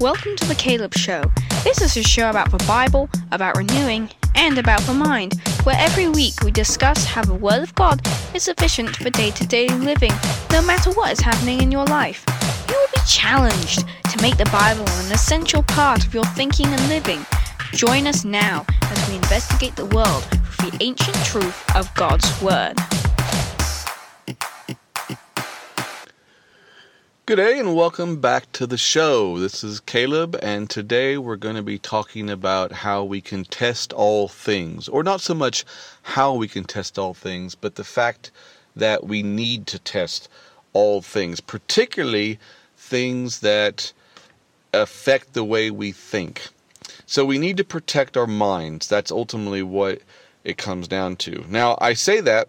Welcome to the Caleb Show. This is a show about the Bible, about renewing, and about the mind, where every week we discuss how the Word of God is sufficient for day to day living, no matter what is happening in your life. You will be challenged to make the Bible an essential part of your thinking and living. Join us now as we investigate the world with the ancient truth of God's Word. Good day and welcome back to the show. This is Caleb, and today we're going to be talking about how we can test all things, or not so much how we can test all things, but the fact that we need to test all things, particularly things that affect the way we think. So we need to protect our minds. That's ultimately what it comes down to. Now, I say that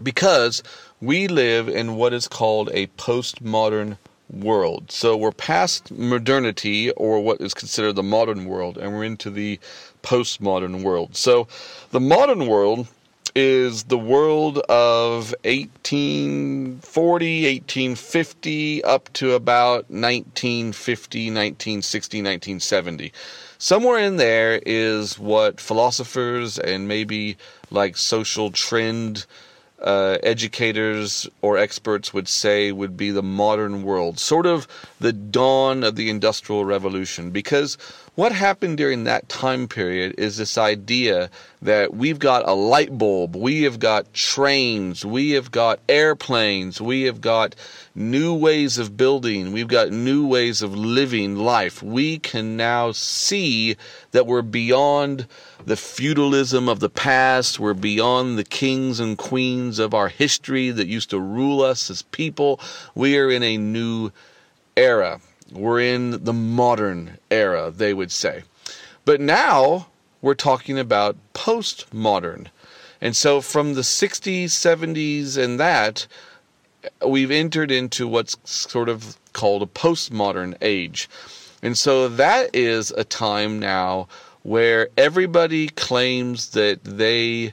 because we live in what is called a postmodern world. So we're past modernity or what is considered the modern world, and we're into the postmodern world. So the modern world is the world of 1840, 1850 up to about 1950, 1960, 1970. Somewhere in there is what philosophers and maybe like social trend uh, educators or experts would say would be the modern world, sort of the dawn of the Industrial Revolution. Because what happened during that time period is this idea that we've got a light bulb, we have got trains, we have got airplanes, we have got new ways of building, we've got new ways of living life. We can now see that we're beyond the feudalism of the past, we're beyond the kings and queens of our history that used to rule us as people. We are in a new era. We're in the modern era, they would say. But now we're talking about postmodern. And so from the 60s, 70s, and that, we've entered into what's sort of called a postmodern age. And so that is a time now where everybody claims that they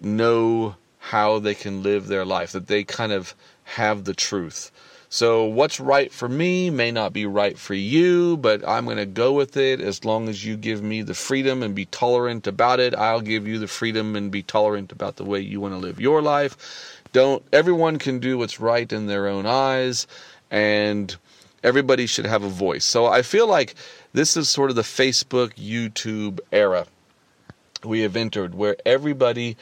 know how they can live their life, that they kind of have the truth. So, what's right for me may not be right for you, but I'm going to go with it as long as you give me the freedom and be tolerant about it. I'll give you the freedom and be tolerant about the way you want to live your life. Don't everyone can do what's right in their own eyes and everybody should have a voice. So, I feel like this is sort of the Facebook, YouTube era we have entered where everybody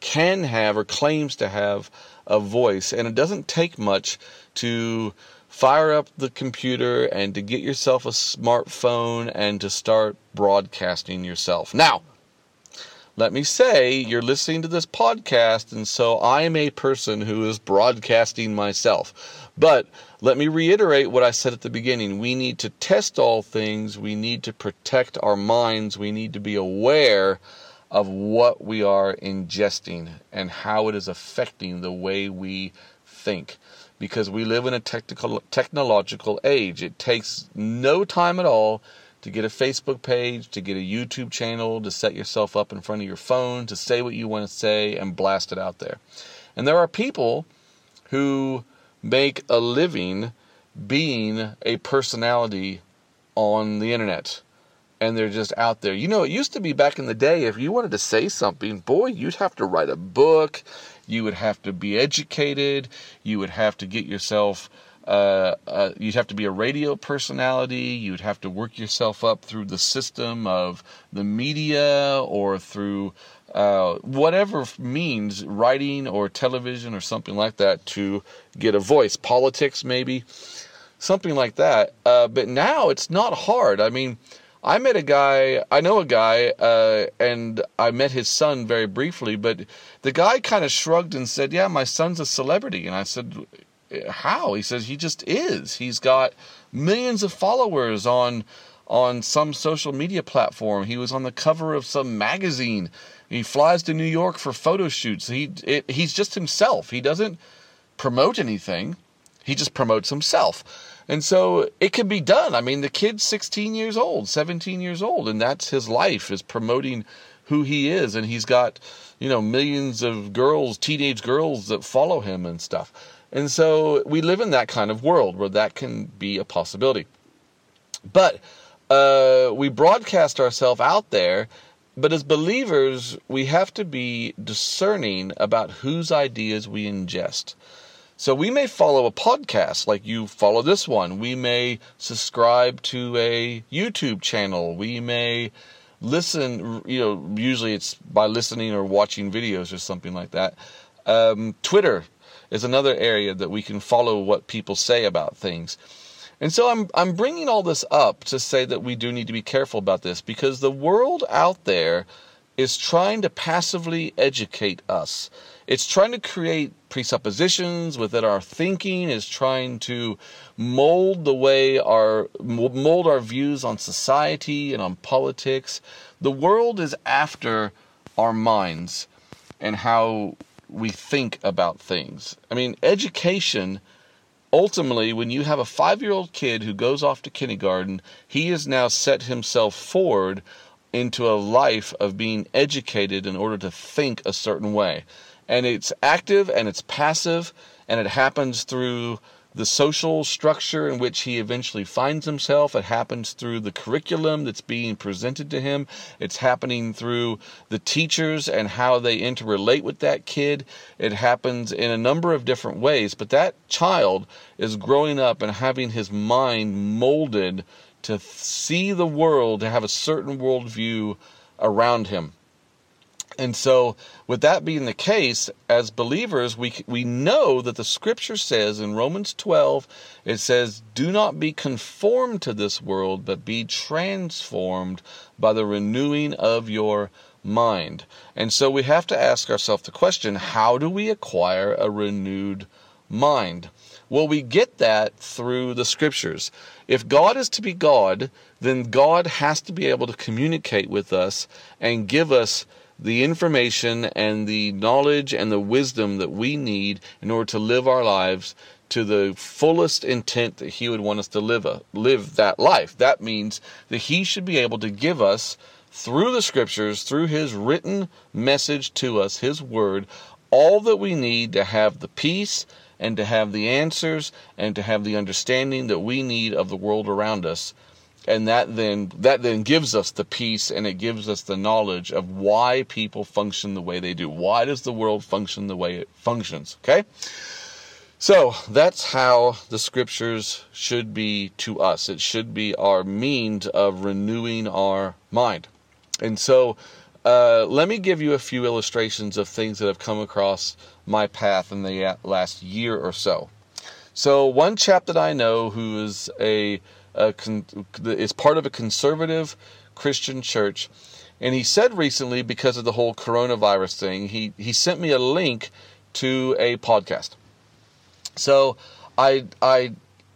can have or claims to have a voice and it doesn't take much to fire up the computer and to get yourself a smartphone and to start broadcasting yourself. Now, let me say you're listening to this podcast, and so I'm a person who is broadcasting myself. But let me reiterate what I said at the beginning. We need to test all things, we need to protect our minds, we need to be aware of what we are ingesting and how it is affecting the way we think because we live in a technical technological age. It takes no time at all to get a Facebook page, to get a YouTube channel, to set yourself up in front of your phone, to say what you want to say and blast it out there. And there are people who make a living being a personality on the internet. And they're just out there. You know, it used to be back in the day, if you wanted to say something, boy, you'd have to write a book you would have to be educated. You would have to get yourself. Uh, uh, you'd have to be a radio personality. You'd have to work yourself up through the system of the media or through uh, whatever means, writing or television or something like that, to get a voice. Politics, maybe something like that. Uh, but now it's not hard. I mean, I met a guy, I know a guy, uh, and I met his son very briefly, but the guy kind of shrugged and said, Yeah, my son's a celebrity. And I said, How? He says, He just is. He's got millions of followers on on some social media platform. He was on the cover of some magazine. He flies to New York for photo shoots. He it, he's just himself. He doesn't promote anything. He just promotes himself. And so it can be done. I mean, the kid's 16 years old, 17 years old, and that's his life is promoting who he is. And he's got, you know, millions of girls, teenage girls that follow him and stuff. And so we live in that kind of world where that can be a possibility. But uh, we broadcast ourselves out there. But as believers, we have to be discerning about whose ideas we ingest. So we may follow a podcast like you follow this one. We may subscribe to a YouTube channel. We may listen, you know, usually it's by listening or watching videos or something like that. Um, Twitter is another area that we can follow what people say about things. And so I'm I'm bringing all this up to say that we do need to be careful about this because the world out there is trying to passively educate us. It's trying to create presuppositions within our thinking, is trying to mold the way our mold our views on society and on politics. The world is after our minds and how we think about things. I mean, education ultimately, when you have a five year old kid who goes off to kindergarten, he has now set himself forward into a life of being educated in order to think a certain way. And it's active and it's passive, and it happens through the social structure in which he eventually finds himself. It happens through the curriculum that's being presented to him. It's happening through the teachers and how they interrelate with that kid. It happens in a number of different ways, but that child is growing up and having his mind molded to see the world, to have a certain worldview around him. And so, with that being the case, as believers, we, we know that the scripture says in Romans 12, it says, Do not be conformed to this world, but be transformed by the renewing of your mind. And so, we have to ask ourselves the question how do we acquire a renewed mind? Well, we get that through the scriptures. If God is to be God, then God has to be able to communicate with us and give us the information and the knowledge and the wisdom that we need in order to live our lives to the fullest intent that he would want us to live a, live that life. That means that he should be able to give us through the scriptures, through his written message to us, his word, all that we need to have the peace and to have the answers and to have the understanding that we need of the world around us. And that then that then gives us the peace and it gives us the knowledge of why people function the way they do. Why does the world function the way it functions okay? So that's how the scriptures should be to us. It should be our means of renewing our mind. And so uh, let me give you a few illustrations of things that have come across my path in the last year or so so one chap that i know who is a con- is part of a conservative Christian church. And he said recently, because of the whole coronavirus thing, he, he sent me a link to a podcast. So I, I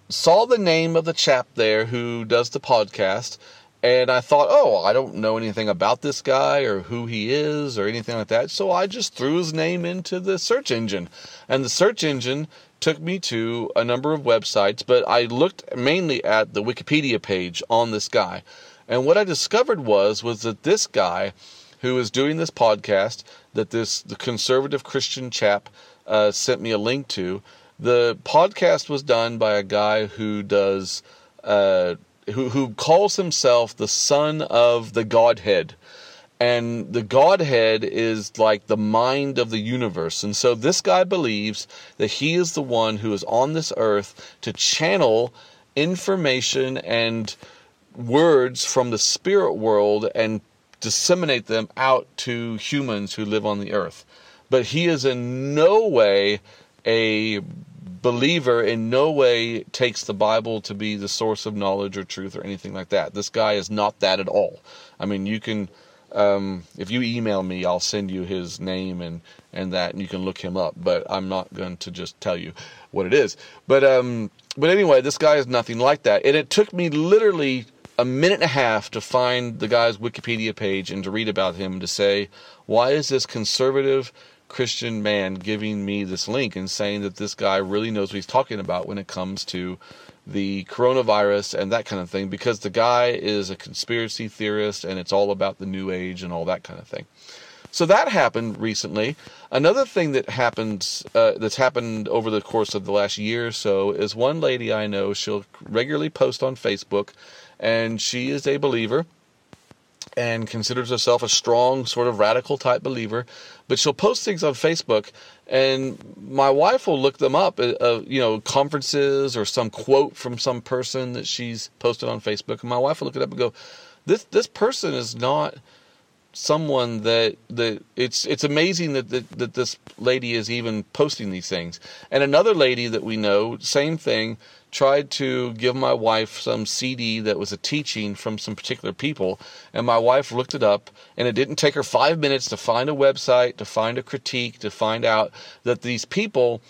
saw the name of the chap there who does the podcast, and I thought, oh, I don't know anything about this guy or who he is or anything like that. So I just threw his name into the search engine. And the search engine took me to a number of websites, but I looked mainly at the Wikipedia page on this guy. And what I discovered was was that this guy who is doing this podcast that this the conservative Christian chap uh, sent me a link to. The podcast was done by a guy who does uh, who who calls himself the son of the Godhead and the Godhead is like the mind of the universe. And so this guy believes that he is the one who is on this earth to channel information and words from the spirit world and disseminate them out to humans who live on the earth. But he is in no way a believer, in no way takes the Bible to be the source of knowledge or truth or anything like that. This guy is not that at all. I mean, you can um, if you email me, I'll send you his name and, and that, and you can look him up. But I'm not going to just tell you what it is. But um, but anyway, this guy is nothing like that. And it took me literally a minute and a half to find the guy's Wikipedia page and to read about him to say, why is this conservative Christian man giving me this link and saying that this guy really knows what he's talking about when it comes to the coronavirus and that kind of thing because the guy is a conspiracy theorist and it's all about the new age and all that kind of thing. So that happened recently. Another thing that happens uh, that's happened over the course of the last year or so is one lady I know she'll regularly post on Facebook and she is a believer and considers herself a strong, sort of radical type believer. But she'll post things on Facebook, and my wife will look them up, uh, uh, you know, conferences or some quote from some person that she's posted on Facebook, and my wife will look it up and go, "This this person is not." Someone that that it's it's amazing that, that that this lady is even posting these things. And another lady that we know, same thing, tried to give my wife some CD that was a teaching from some particular people, and my wife looked it up, and it didn't take her five minutes to find a website, to find a critique, to find out that these people,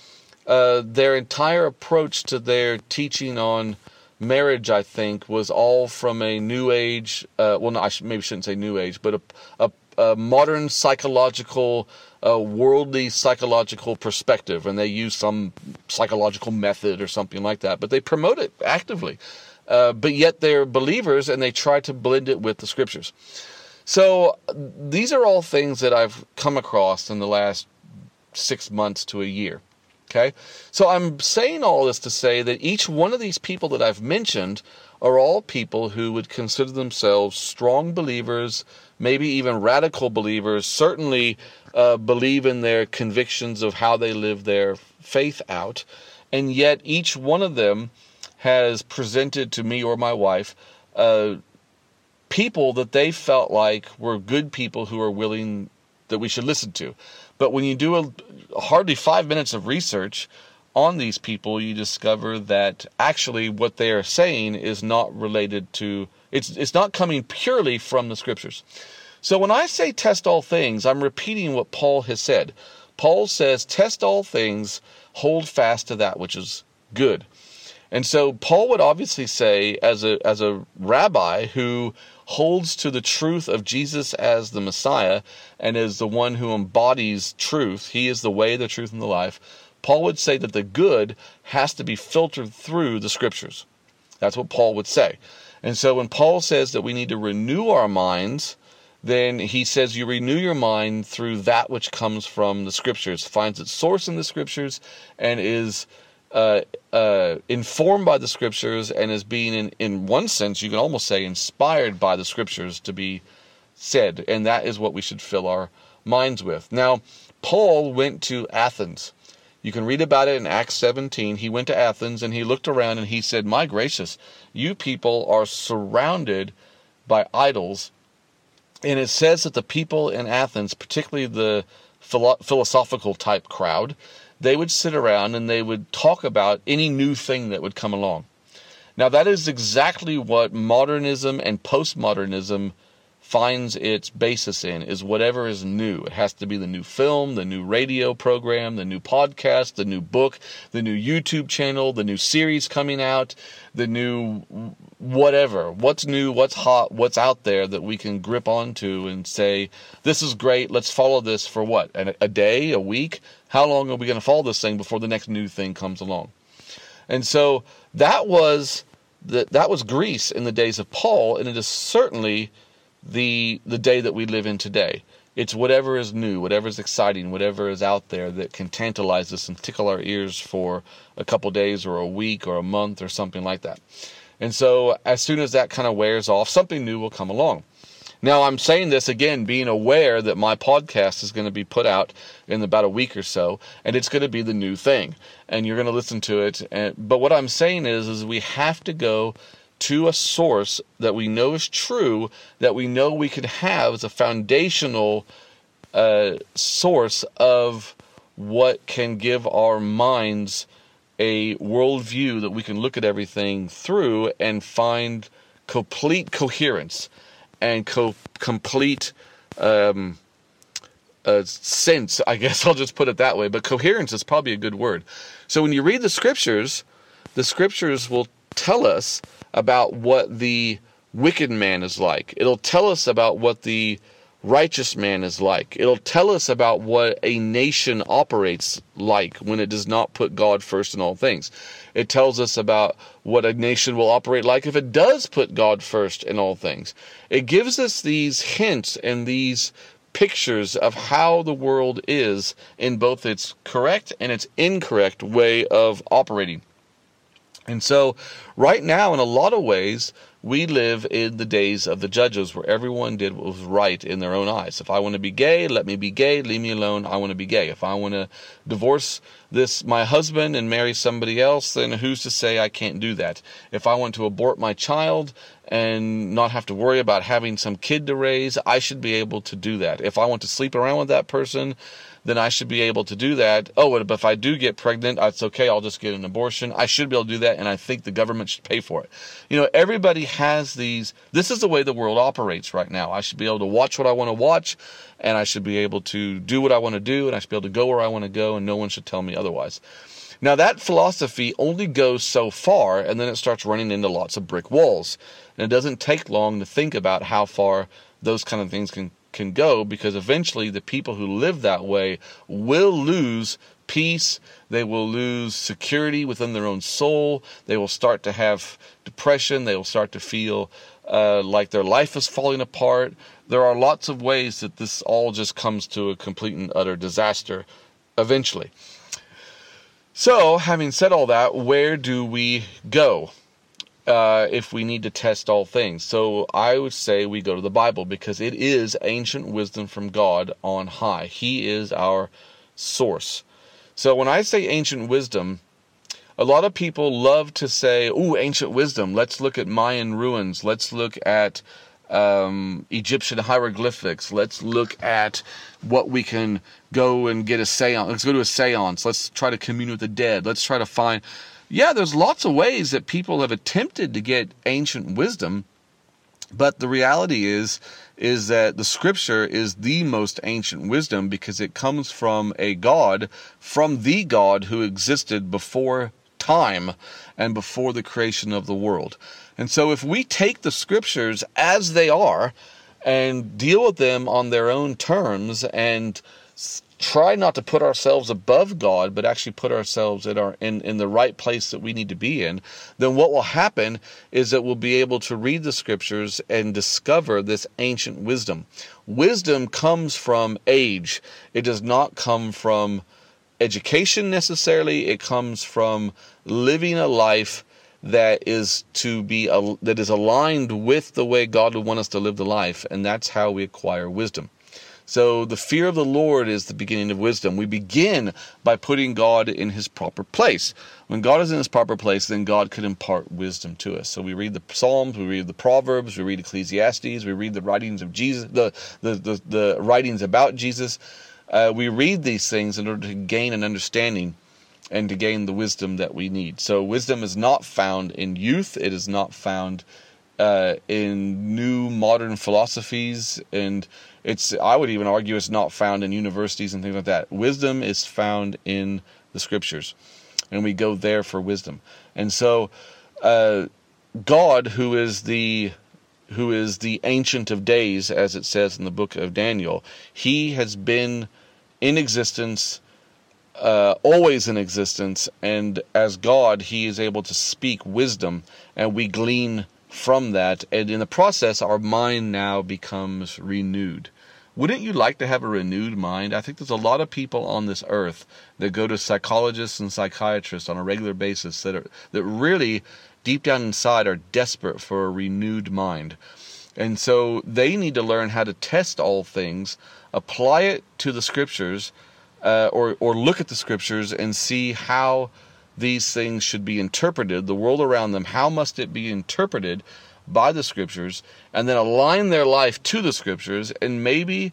uh, their entire approach to their teaching on marriage, I think, was all from a new age. Uh, well, no, I maybe shouldn't say new age, but a, a, a modern psychological, uh, worldly psychological perspective, and they use some psychological method or something like that. But they promote it actively. Uh, but yet they're believers, and they try to blend it with the scriptures. So these are all things that I've come across in the last six months to a year. Okay? So I'm saying all this to say that each one of these people that I've mentioned are all people who would consider themselves strong believers, maybe even radical believers, certainly uh, believe in their convictions of how they live their faith out. And yet each one of them has presented to me or my wife uh, people that they felt like were good people who are willing that we should listen to. But when you do a, hardly five minutes of research on these people, you discover that actually what they are saying is not related to it's it's not coming purely from the scriptures. So when I say test all things, I'm repeating what Paul has said. Paul says, test all things, hold fast to that which is good. And so Paul would obviously say, as a as a rabbi who holds to the truth of Jesus as the Messiah and is the one who embodies truth, he is the way, the truth, and the life. Paul would say that the good has to be filtered through the scriptures. That's what Paul would say. And so when Paul says that we need to renew our minds, then he says you renew your mind through that which comes from the scriptures, finds its source in the scriptures, and is uh, uh, informed by the scriptures and as being, in, in one sense, you can almost say, inspired by the scriptures to be said. And that is what we should fill our minds with. Now, Paul went to Athens. You can read about it in Acts 17. He went to Athens and he looked around and he said, My gracious, you people are surrounded by idols. And it says that the people in Athens, particularly the philosophical type crowd, they would sit around and they would talk about any new thing that would come along. Now, that is exactly what modernism and postmodernism finds its basis in is whatever is new. It has to be the new film, the new radio program, the new podcast, the new book, the new YouTube channel, the new series coming out, the new whatever. What's new, what's hot, what's out there that we can grip onto and say, this is great, let's follow this for what? A day, a week? How long are we going to follow this thing before the next new thing comes along? And so that was that that was Greece in the days of Paul, and it is certainly the the day that we live in today. It's whatever is new, whatever is exciting, whatever is out there that can tantalize us and tickle our ears for a couple days or a week or a month or something like that. And so as soon as that kind of wears off, something new will come along. Now, I'm saying this again, being aware that my podcast is going to be put out in about a week or so, and it's going to be the new thing, and you're going to listen to it. And, but what I'm saying is, is we have to go to a source that we know is true, that we know we could have as a foundational uh, source of what can give our minds a worldview that we can look at everything through and find complete coherence and co- complete um, uh, sense. I guess I'll just put it that way. But coherence is probably a good word. So when you read the scriptures, the scriptures will tell us about what the wicked man is like. It'll tell us about what the righteous man is like. It'll tell us about what a nation operates like when it does not put God first in all things. It tells us about what a nation will operate like if it does put God first in all things. It gives us these hints and these pictures of how the world is in both its correct and its incorrect way of operating. And so, right now, in a lot of ways, we live in the days of the judges where everyone did what was right in their own eyes. If I want to be gay, let me be gay, leave me alone, I want to be gay. If I want to divorce this my husband and marry somebody else, then who's to say I can't do that? If I want to abort my child and not have to worry about having some kid to raise, I should be able to do that. If I want to sleep around with that person, then I should be able to do that. Oh, but if I do get pregnant, it's okay. I'll just get an abortion. I should be able to do that, and I think the government should pay for it. You know, everybody has these. This is the way the world operates right now. I should be able to watch what I want to watch, and I should be able to do what I want to do, and I should be able to go where I want to go, and no one should tell me otherwise. Now, that philosophy only goes so far, and then it starts running into lots of brick walls. And it doesn't take long to think about how far those kind of things can can go because eventually the people who live that way will lose peace, they will lose security within their own soul, they will start to have depression, they will start to feel uh, like their life is falling apart. There are lots of ways that this all just comes to a complete and utter disaster eventually. So, having said all that, where do we go? Uh, if we need to test all things. So I would say we go to the Bible because it is ancient wisdom from God on high. He is our source. So when I say ancient wisdom, a lot of people love to say, "Ooh, ancient wisdom. Let's look at Mayan ruins. Let's look at um, Egyptian hieroglyphics. Let's look at what we can go and get a seance. Let's go to a seance. Let's try to commune with the dead. Let's try to find." Yeah, there's lots of ways that people have attempted to get ancient wisdom, but the reality is is that the scripture is the most ancient wisdom because it comes from a God, from the God who existed before time and before the creation of the world. And so if we take the scriptures as they are and deal with them on their own terms and try not to put ourselves above God, but actually put ourselves in our in, in the right place that we need to be in, then what will happen is that we'll be able to read the scriptures and discover this ancient wisdom. Wisdom comes from age. It does not come from education necessarily. It comes from living a life that is to be that is aligned with the way God would want us to live the life, and that's how we acquire wisdom. So the fear of the Lord is the beginning of wisdom. We begin by putting God in his proper place. When God is in his proper place, then God could impart wisdom to us. So we read the Psalms, we read the Proverbs, we read Ecclesiastes, we read the writings of Jesus, the the the, the writings about Jesus. Uh, we read these things in order to gain an understanding and to gain the wisdom that we need. So wisdom is not found in youth. It is not found uh, in new modern philosophies and it's I would even argue it's not found in universities and things like that. Wisdom is found in the scriptures, and we go there for wisdom. And so, uh, God, who is the who is the ancient of days, as it says in the book of Daniel, he has been in existence. Uh, always in existence, and as God, He is able to speak wisdom, and we glean from that, and in the process, our mind now becomes renewed. Wouldn't you like to have a renewed mind? I think there's a lot of people on this earth that go to psychologists and psychiatrists on a regular basis that are that really deep down inside are desperate for a renewed mind. And so they need to learn how to test all things, apply it to the scriptures, uh, or or look at the scriptures and see how these things should be interpreted, the world around them, how must it be interpreted by the scriptures, and then align their life to the scriptures, and maybe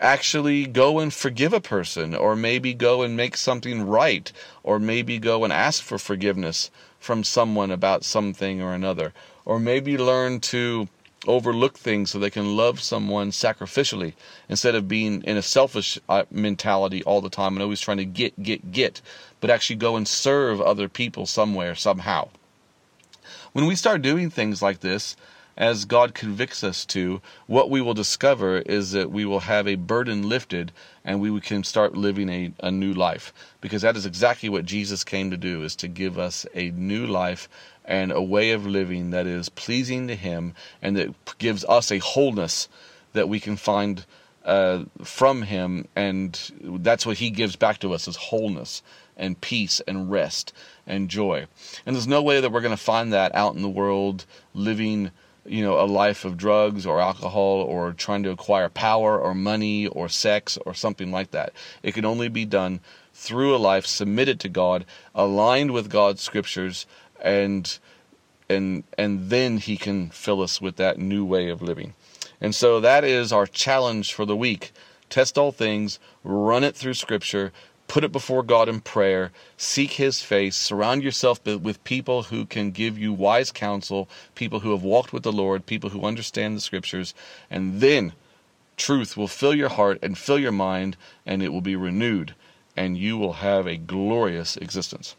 actually go and forgive a person, or maybe go and make something right, or maybe go and ask for forgiveness from someone about something or another, or maybe learn to overlook things so they can love someone sacrificially instead of being in a selfish uh, mentality all the time and always trying to get, get, get, but actually go and serve other people somewhere, somehow. When we start doing things like this, as God convicts us to, what we will discover is that we will have a burden lifted and we can start living a, a new life. Because that is exactly what Jesus came to do, is to give us a new life and a way of living that is pleasing to Him and that gives us a wholeness that we can find uh, from Him. And that's what He gives back to us is wholeness and peace and rest and joy. And there's no way that we're going to find that out in the world living you know a life of drugs or alcohol or trying to acquire power or money or sex or something like that. It can only be done through a life submitted to God, aligned with God's scriptures and and and then he can fill us with that new way of living. And so that is our challenge for the week. Test all things, run it through scripture, put it before God in prayer, seek his face, surround yourself with people who can give you wise counsel, people who have walked with the Lord, people who understand the scriptures, and then truth will fill your heart and fill your mind and it will be renewed and you will have a glorious existence.